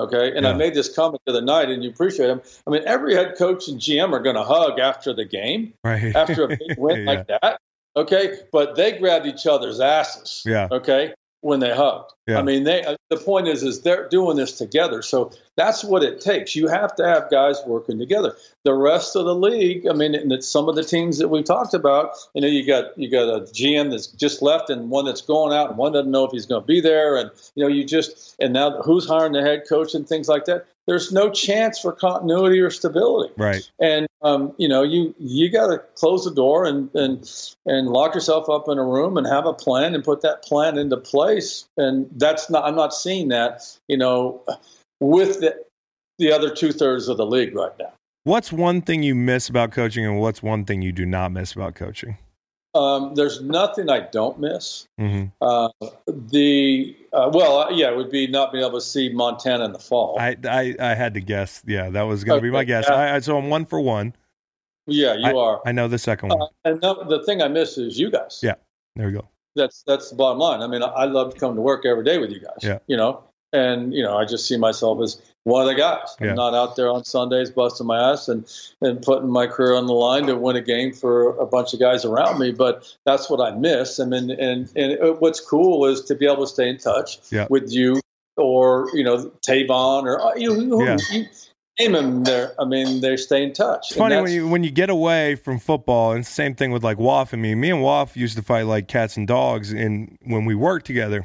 Okay. And yeah. I made this comment the other night, and you appreciate them. I mean, every head coach and GM are going to hug after the game, right. after a big win yeah. like that. Okay, but they grabbed each other's asses. Yeah. Okay, when they hugged. Yeah. I mean, they. Uh, the point is, is they're doing this together. So that's what it takes. You have to have guys working together. The rest of the league, I mean, and it's some of the teams that we've talked about. You know, you got you got a GM that's just left, and one that's going out, and one doesn't know if he's going to be there, and you know, you just and now who's hiring the head coach and things like that. There's no chance for continuity or stability. Right. And um, you know, you you got to close the door and and and lock yourself up in a room and have a plan and put that plan into place. And that's not. I'm not seeing that. You know, with the the other two thirds of the league right now. What's one thing you miss about coaching, and what's one thing you do not miss about coaching? Um, there's nothing I don't miss. Mm-hmm. Uh, the uh, well, yeah, it would be not being able to see Montana in the fall. I I, I had to guess. Yeah, that was going to okay, be my guess. Yeah. I, so I'm one for one. Yeah, you I, are. I know the second one. Uh, and the, the thing I miss is you guys. Yeah, there we go. That's that's the bottom line. I mean, I, I love to come to work every day with you guys. Yeah. You know, and you know, I just see myself as one of the guys. I'm not out there on Sundays busting my ass and and putting my career on the line to win a game for a bunch of guys around me. But that's what I miss. I mean, and and what's cool is to be able to stay in touch Yeah. with you or you know Tavon or uh, you, who, Yeah. you name them. There, I mean, they stay in touch. It's funny when you when you get away from football, and same thing with like Waff and me. Me and Waff used to fight like cats and dogs, And when we worked together,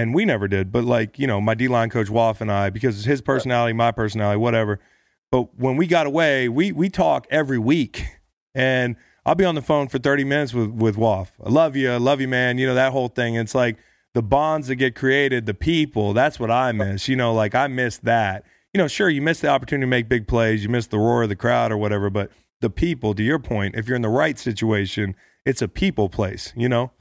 and we never did. But like you know, my D line coach Waff and I, because it's his personality, my personality, whatever. But when we got away, we we talk every week, and I'll be on the phone for thirty minutes with with Waff. I love you, I love you, man. You know that whole thing. It's like the bonds that get created, the people. That's what I miss. You know, like I miss that. You know, sure, you miss the opportunity to make big plays, you miss the roar of the crowd or whatever, but the people, to your point, if you're in the right situation, it's a people place, you know?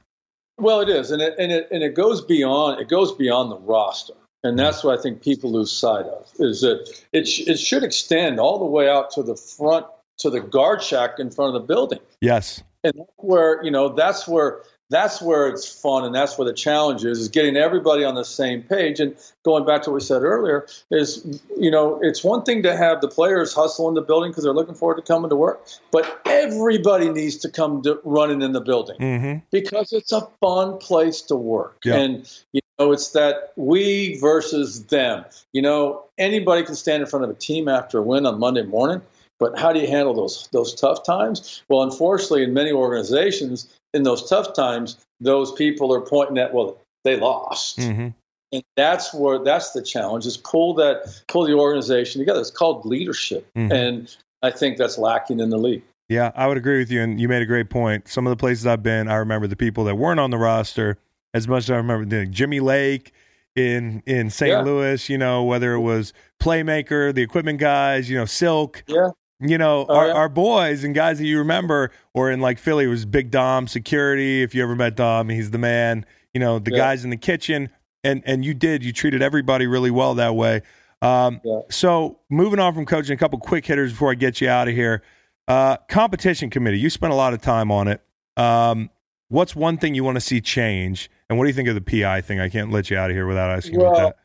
Well, it is, and it and it and it goes beyond it goes beyond the roster, and mm-hmm. that's what I think people lose sight of is that it sh- it should extend all the way out to the front to the guard shack in front of the building, Yes. and where you know that's where that's where it's fun, and that's where the challenge is is getting everybody on the same page. And going back to what we said earlier, is you know it's one thing to have the players hustle in the building because they're looking forward to coming to work, but everybody needs to come to running in the building Mm-hmm. because it's a fun place to work. Yeah. And you know, it's that we versus them. You know, anybody can stand in front of a team after a win on Monday morning, but how do you handle those those tough times? Well, unfortunately, in many organizations, in those tough times, those people are pointing at well, they lost. Mm-hmm. And that's where that's the challenge is pull that pull the organization together. It's called leadership. Mhm. And I think that's lacking in the league. Yeah, I would agree with you. And you made a great point. Some of the places I've been, I remember the people that weren't on the roster as much as I remember the Jimmy Lake in in St. Yeah. Louis. You know, whether it was Playmaker, the equipment guys, you know, Silk. Yeah. You know, Oh, our, yeah. our boys and guys that you remember, or in like Philly, it was Big Dom Security. If you ever met Dom, he's the man. You know, the Yeah. guys in the kitchen, and and you did. You treated everybody really well that way. Um, Yeah. So moving on from coaching, a couple quick hitters before I get you out of here. Uh, competition committee. You spent a lot of time on it. Um, what's one thing you want to see change, and what do you think of the PI thing? I can't let you out of here without asking about that.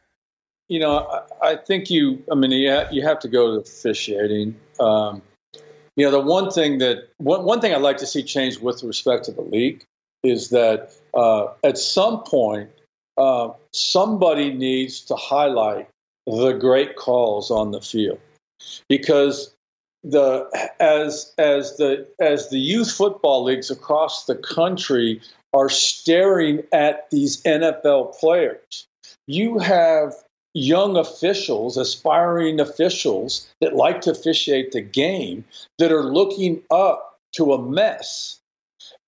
You know, I, I think you. I mean, you ha- you have to go to officiating. Um, you know, the one thing that one one thing I'd like to see change with respect to the league is that uh, at some point uh, somebody needs to highlight the great calls on the field. Because the as as the as the youth football leagues across the country are staring at these NFL players you have young officials, aspiring officials that like to officiate the game that are looking up to a mess.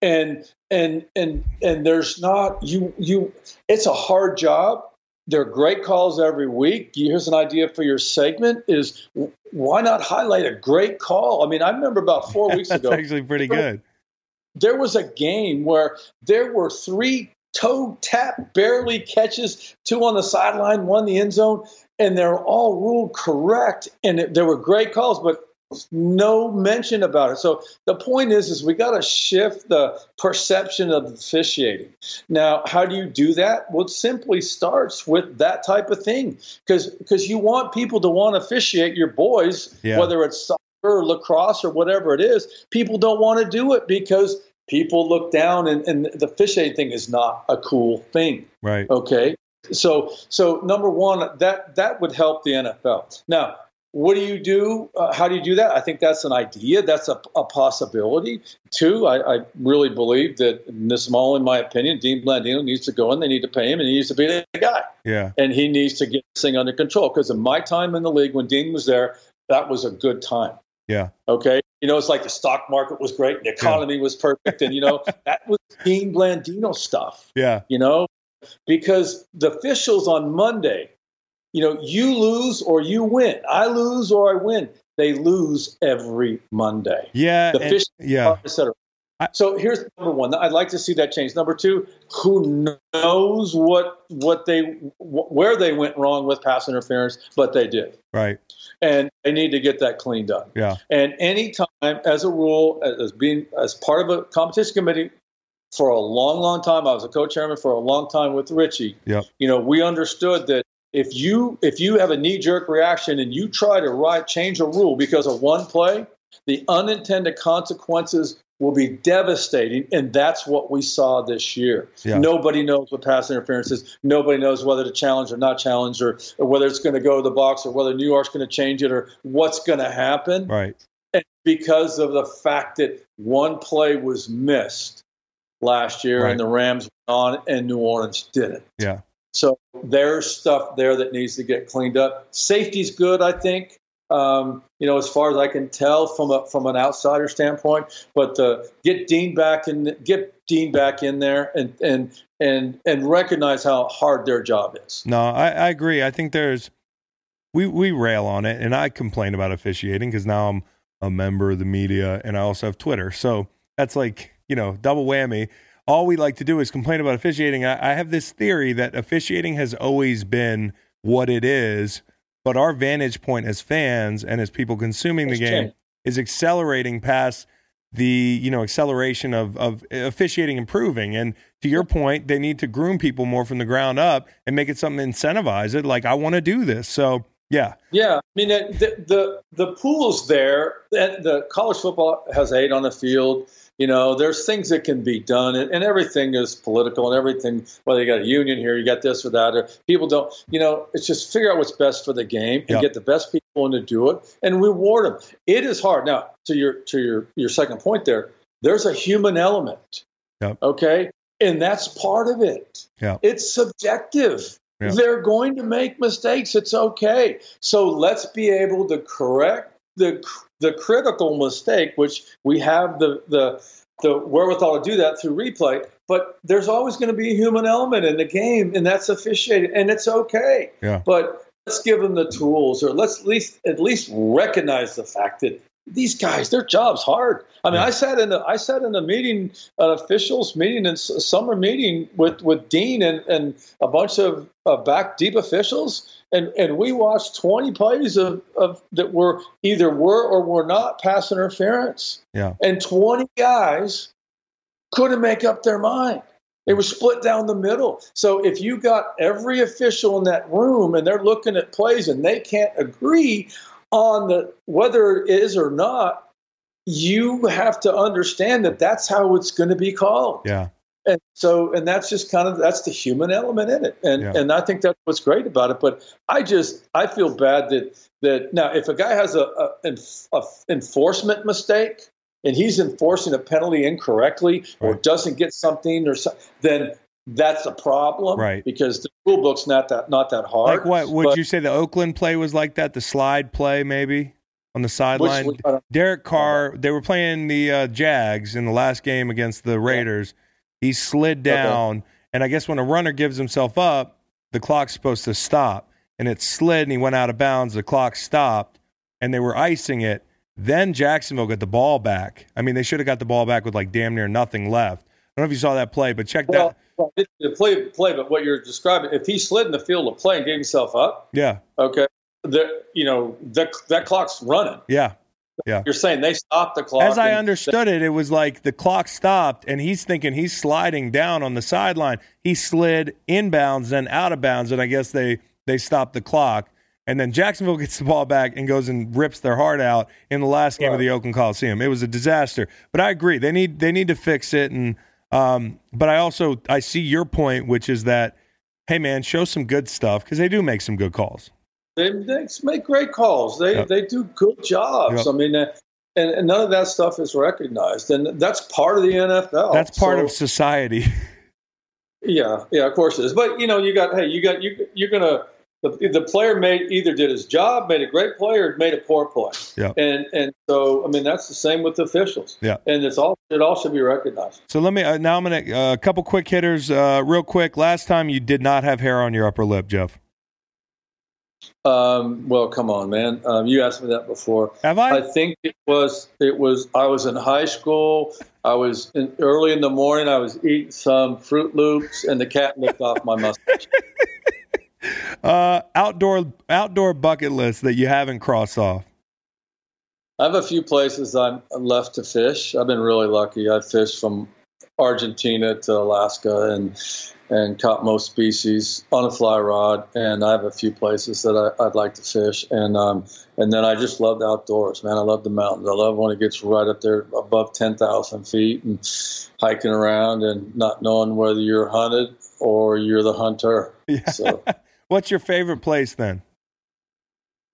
And and and and there's not you you it's a hard job. There are great calls every week. Here's an idea for your segment is why not highlight a great call? I mean, I remember about 4 weeks That's ago actually pretty good. there was a game where there were three toe tap barely catches, two on the sideline, one the end zone, and they're all ruled correct. And it, there were great calls, but no mention about it. So the point is, is we got to shift the perception of officiating. Now, how do you do that? Well, it simply starts with that type of thing, because because you want people to want to officiate your boys, Yeah. whether it's soccer or lacrosse or whatever it is. People don't want to do it because people look down, and, and the officiating thing is not a cool thing. Right. Okay, so so number one, that that would help the NFL. Now, what do you do? Uh, how do you do that? I think that's an idea. That's a, a possibility. Two, I, I really believe that and this is all in my opinion. Dean Blandino needs to go in. They need to pay him, and he needs to be the guy, Yeah. and he needs to get this thing under control. Because in my time in the league, when Dean was there, that was a good time. Yeah. Okay. You know, it's like the stock market was great, and the economy was perfect, and you know that was Dean Blandino stuff Yeah. you know, because the officials on Monday, you know, you lose or you win. I lose or I win. They lose every Monday. Yeah. The and- fish, yeah. et cetera. I- So here's number one. I'd like to see that change. Number two, who knows what what they wh- where they went wrong with pass interference, but they did, Right. And they need to get that cleaned up. Yeah. And anytime, as a rule, as being as part of a competition committee, for a long, long time, I was a co-chairman for a long time with Richie. Yeah. You know, we understood that if you if you have a knee-jerk reaction and you try to write change a rule because of one play, the unintended consequences will be devastating, and that's what we saw this year. Yeah. Nobody knows what pass interference is. Nobody knows whether to challenge or not challenge, or, or whether it's going to go to the box, or whether New York's going to change it, or what's going to happen Right. and because of the fact that one play was missed last year Right. and the Rams went on and New Orleans didn't. Yeah. So there's stuff there that needs to get cleaned up. Safety's good, I think. Um, you know, as far as I can tell from a from an outsider standpoint, but uh, get Dean back in, get Dean back in there, and and and and recognize how hard their job is. No, I, I agree. I think there's we we rail on it, and I complain about officiating because now I'm a member of the media, and I also have Twitter. So that's like you know double whammy. All we like to do is complain about officiating. I, I have this theory that officiating has always been what it is, but our vantage point as fans and as people consuming the game changed. is accelerating past the you know acceleration of of officiating improving and to your point they need to groom people more from the ground up and make it something incentivize it like i want to do this so yeah Yeah, I mean the the the, the pool's there. The, the college football has eight on the field. You know, there's things that can be done, and, and everything is political, and everything. Whether you got a union here, you got this or that, or people don't. You know, it's just figure out what's best for the game and Yeah. get the best people in to do it, and reward them. It is hard. Now, to your to your your second point, there, there's a human element. Yep. Okay, and that's part of it. Yeah. It's subjective. They're going to make mistakes. It's okay. So let's be able to correct the the critical mistake, which we have the the the wherewithal to do that through replay. But there's always going to be a human element in the game, and that's officiated, and it's okay. Yeah. But let's give them the tools, or let's at least at least recognize the fact that these guys, their job's hard. I mean, Yeah. I sat in a I sat in a meeting, an officials meeting, and a summer meeting with with Dean and and a bunch of uh, back deep officials, and and we watched twenty plays of of that were either were or were not pass interference, Yeah. and twenty guys couldn't make up their mind. They were split down the middle. So if you got every official in that room and they're looking at plays and they can't agree on the whether it is or not, you have to understand that that's how it's going to be called. Yeah. And so, and that's just kind of that's the human element in it, and Yeah. and I think that's what's great about it. But I just I feel bad that that now if a guy has a, a, a enforcement mistake and he's enforcing a penalty incorrectly or doesn't get something or so, then that's a problem, Right. Because the rule book's not that not that hard. Like what? Would But you say the Oakland play was like that? The slide play, maybe on the sideline. which- Derek Carr. They were playing the uh, Jags in the last game against the Raiders. He slid down, and I guess when a runner gives himself up, the clock's supposed to stop, and it slid, and he went out of bounds. The clock stopped, and they were icing it. Then Jacksonville got the ball back. I mean, they should have got the ball back with like damn near nothing left. I don't know if you saw that play, but check well, that. The play play, but what you're describing, if he slid in the field of play and gave himself up, Yeah, okay, the you know that that clock's running. yeah. yeah. You're saying they stopped the clock. As I understood it, it was like the clock stopped, and he's thinking he's sliding down on the sideline. He slid inbounds, then out of bounds, and I guess they they stopped the clock. And then Jacksonville gets the ball back and goes and rips their heart out in the last game of the Oakland Coliseum. It was a disaster. But I agree they need they need to fix it. And um, but I also I see your point, which is that hey man, show some good stuff because they do make some good calls. They, they make great calls. They Yep. they do good jobs. Yep. I mean, uh, and, and none of that stuff is recognized, and that's part of the NFL. That's part So, of society. yeah, yeah, of course it is. But you know, you got hey, you got you you're gonna the, the player made either did his job, made a great play, or made a poor play. Yeah. And and so I mean that's the same with the officials. Yeah. And it's all it all should be recognized. So let me uh, now. I'm gonna uh, a couple quick hitters, uh, real quick. Last time you did not have hair on your upper lip, Jeff. Um, well, come on, man. Um, you asked me that before. Have I? I think it was it was I was in high school. I was in, early in the morning. I was eating some Froot Loops, and the cat licked off my mustache. Uh, outdoor outdoor bucket list that you haven't crossed off. I have a few places I'm left to fish. I've been really lucky. I fished from Argentina to Alaska and and caught most species on a fly rod. And I have a few places that I, I'd like to fish. And um, and then I just love the outdoors, man. I love the mountains. I love when it gets right up there above ten thousand feet and hiking around and not knowing whether you're hunted or you're the hunter. Yeah. So. What's your favorite place then?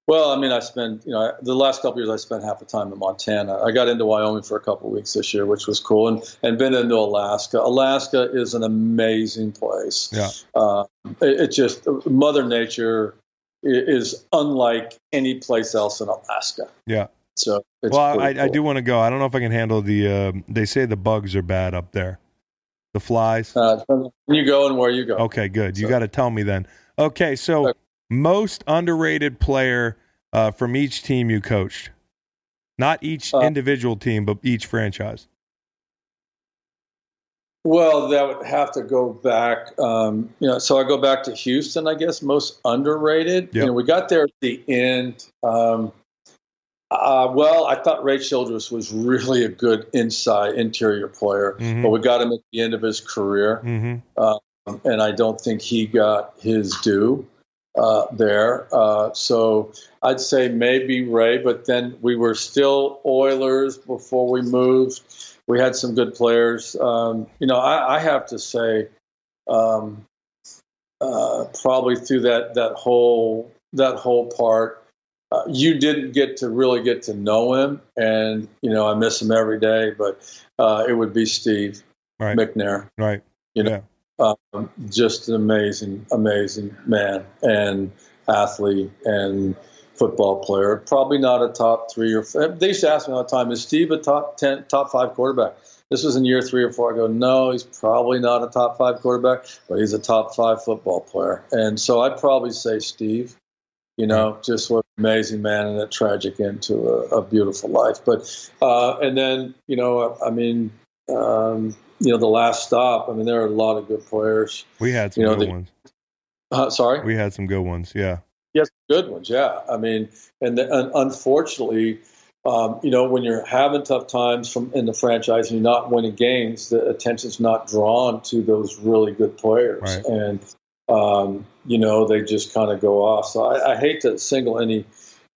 Well, I mean, I spent you know the last couple of years I spent half the time in Montana. I got into Wyoming for a couple of weeks this year, which was cool, and and been into Alaska. Alaska is an amazing place. Yeah. Uh, it, it just Mother Nature is unlike any place else in Alaska. Yeah. So it's well, I, pretty I do want to go. I don't know if I can handle the. Uh, they say the bugs are bad up there. The flies. Uh, when you go and where you go. Okay, good. You got to tell me then. Okay, so most underrated player uh, from each team you coached, not each Uh, individual team, but each franchise. Well, that would have to go back. Um, you know, so I go back to Houston. I guess most underrated. Yep. You know, we got there at the end. Um, uh, well, I thought Ray Childress was really a good inside interior player, Mhm. but we got him at the end of his career, Mm-hmm. And I don't think he got his due uh, there. Uh, so I'd say maybe Ray, but then we were still Oilers before we moved. We had some good players. Um, you know, I, I have to say, um, uh, probably through that that whole that whole part, uh, you didn't get to really get to know him, and you know, I miss him every day. But uh, it would be Steve Right. McNair Right. you know, um, just an amazing, amazing man and athlete and football player. Probably not a top three or. They used to ask me all the time: Is Steve a top ten, top five quarterback? This was in year three or four. I go, no, he's probably not a top five quarterback, but he's a top five football player. And so I'd probably say Steve. You know, just what an amazing man and a tragic end to a, a beautiful life. But uh, and then you know, I mean, um, you know, the last stop. I mean, there are a lot of good players. We had some You know, good the- ones. Uh, sorry. We had some good ones. Yeah. Yes, good ones. Yeah, I mean, and, the, and unfortunately, um, you know, when you're having tough times from in the franchise and you're not winning games, the attention's not drawn to those really good players, Right. and um, you know they just kind of go off. So I, I hate to single any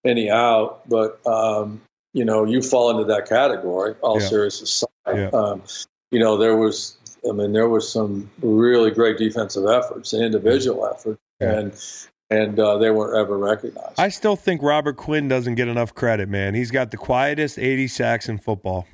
any out, but um, you know, you fall into that category. All Yeah. serious aside, Yeah. You know, there was. I mean, there was some really great defensive efforts and individual efforts, Yeah. and and uh, they weren't ever recognized. I still think Robert Quinn doesn't get enough credit, man. He's got the quietest 80 sacks in football.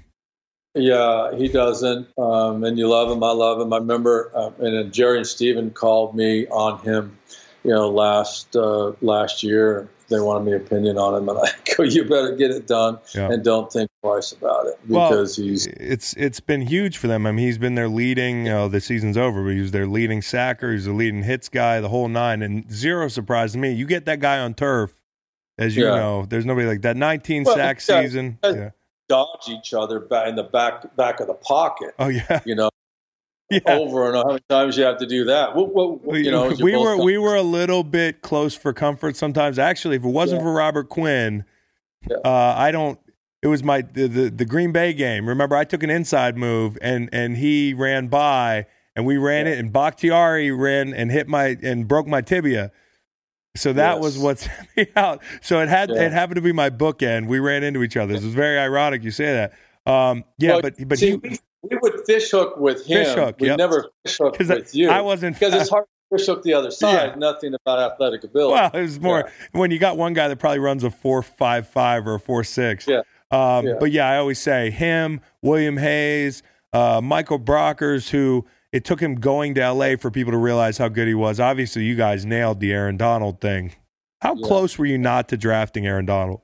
yeah, he doesn't, um, and you love him. I love him. I remember, um, and Jerry and Stephen called me on him, you know, last uh, last year. They wanted my opinion on him, and I go, "You better get it done, Yeah. and don't think twice about it Well, because he's it's it's been huge for them. I mean, he's been their leading. Uh, the season's over, but he was their leading sacker. He's the leading hits guy, the whole nine. And zero surprise to me. You get that guy on turf, as you Yeah. know. There's nobody like that. 19 Well, sack yeah, season. Yeah. dodge each other back in the back back of the pocket. Oh yeah. You know, Yeah. over and how many times you have to do that. Well, well, We, you know, we were we were a little bit close for comfort sometimes. Actually, if it wasn't for Robert Quinn, uh, I don't. It was my the, the the Green Bay game. Remember, I took an inside move and and he ran by and we ran Yeah. it and Bakhtiari ran and hit my and broke my tibia. So that was what sent me out. So it had Yeah. it happened to be my bookend. We ran into each other. It was very ironic you say that. Um, yeah, Well, but but see, he we, we would fish hook with him. Fish hook, We'd yep. never fish hook with you I wasn't because it's hard to fish hook the other side. Yeah. Nothing about athletic ability. Well, it was more when you got one guy that probably runs a four five five or a four six. Yeah. Um, Yeah. But yeah, I always say him, William Hayes, uh, Michael Brockers, who it took him going to LA for people to realize how good he was. Obviously, you guys nailed the Aaron Donald thing. How Yeah. close were you not to drafting Aaron Donald?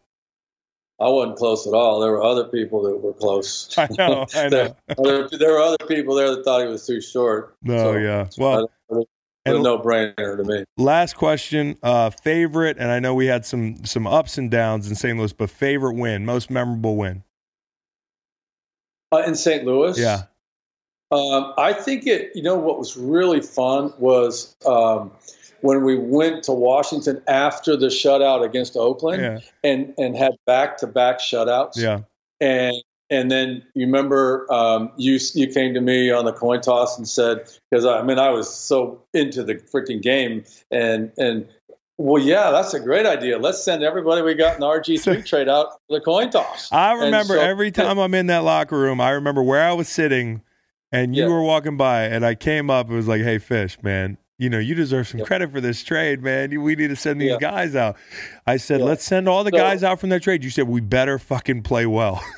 I wasn't close at all. There were other people that were close. I know, I know. there, there were other people there that thought he was too short. No, So, yeah. Well, it was a and- no brainer to me. last question, uh, favorite, and I know we had some some ups and downs in St. Louis, but favorite win, most memorable win. Uh, in St. Louis, Yeah. Um, I think it. You know what was really fun was um, when we went to Washington after the shutout against Oakland, Yeah. and and had back to back shutouts. Yeah. and and then you remember um, you you came to me on the coin toss and said because I mean I was so into the freaking game and and well yeah that's a great idea let's send everybody we got in RG three trade out the coin toss. I remember so- every time I'm in that locker room, I remember where I was sitting and you Yeah. were walking by and I came up and was like, Hey Fish, man, you know, you deserve some Yeah. credit for this trade, man. We need to send these Yeah. guys out. I said. Let's send all the So- guys out from their trade. You said we better fucking play well.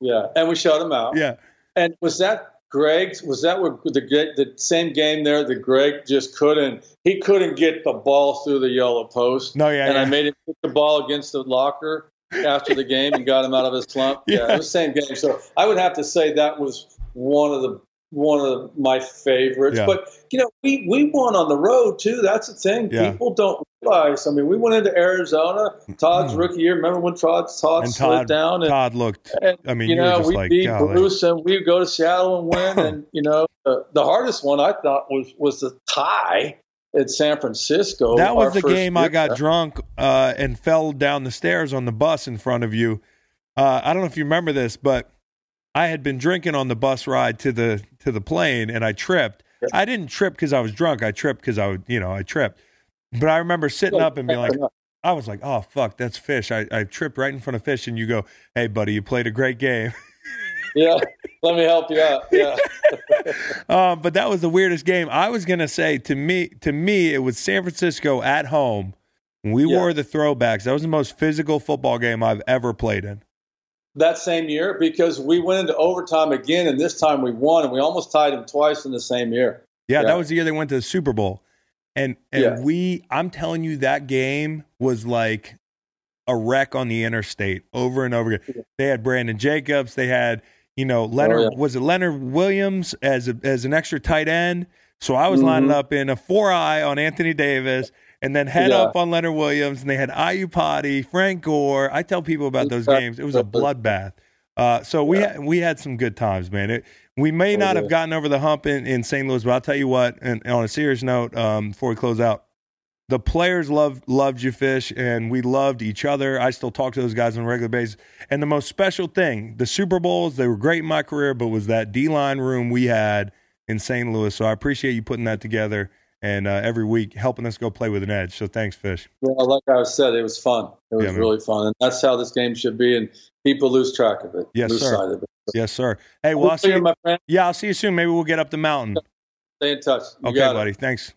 Yeah, and we shut them out. yeah. And was that Greg's? Was that what the the same game there that Greg just couldn't? He couldn't get the ball through the yellow post. No, yeah, and yeah. I made him put the ball against the locker after the game and got him out of his slump. Yeah, Yeah. it was the same game. So I would have to say that was one of the one of my favorites. Yeah. But you know, we we won on the road too. That's the thing. Yeah. People don't realize. I mean, we went into Arizona. Todd's Mm. rookie year. Remember when Todd Todd And slid Todd, down and Todd looked, and, I mean, you you know, we like, beat golly. Bruce and we go to Seattle and win. and you know, the, the hardest one I thought was was the tie at San Francisco. that was the game I got there. drunk uh, and fell down the stairs on the bus in front of you. Uh, I don't know if you remember this, but I had been drinking on the bus ride to the to the plane and I tripped. Yeah. I didn't trip because I was drunk. I tripped because I would, you know, I tripped. But I remember sitting up and being like, I was like, oh fuck, that's fish. I, I tripped right in front of fish, and you go, hey buddy, you played a great game. yeah, let me help you out. Yeah, um, but that was the weirdest game. I was gonna say to me, to me, it was San Francisco at home. We Yeah. wore the throwbacks. That was the most physical football game I've ever played in. That same year because we went into overtime again, and this time we won, and we almost tied them twice in the same year. Yeah, Yeah. that was the year they went to the Super Bowl. And and Yeah. we I'm telling you that game was like a wreck on the interstate over and over again. They had Brandon Jacobs, they had You know, Leonard Oh, yeah. was it Leonard Williams as a, as an extra tight end. So I was lining Mhm. up in a four eye on Anthony Davis, and then head Yeah. up on Leonard Williams, and they had Ayupati, Frank Gore. I tell people about those games. It was a bloodbath. Uh, so we Yeah. had, we had some good times, man. It, we may Oh, not have gotten over the hump in, in St. Louis, but I'll tell you what. And on a serious note, um, before we close out, the players loved loved you, Fish, and we loved each other. I still talk to those guys on a regular basis. And the most special thing, the Super Bowls, they were great in my career, but was that D line room we had in St. Louis. So I appreciate you putting that together and uh, every week helping us go play with an edge. So thanks, Fish. Well, like I said, it was fun. It was Yeah, really fun, and that's how this game should be. And people lose track of it. Yes, lose sir. it. Yes, sir. Hey, well, I'll see you, yeah, I'll see you soon. Maybe we'll get up the mountain. stay in touch. You Okay, got it. buddy. Thanks.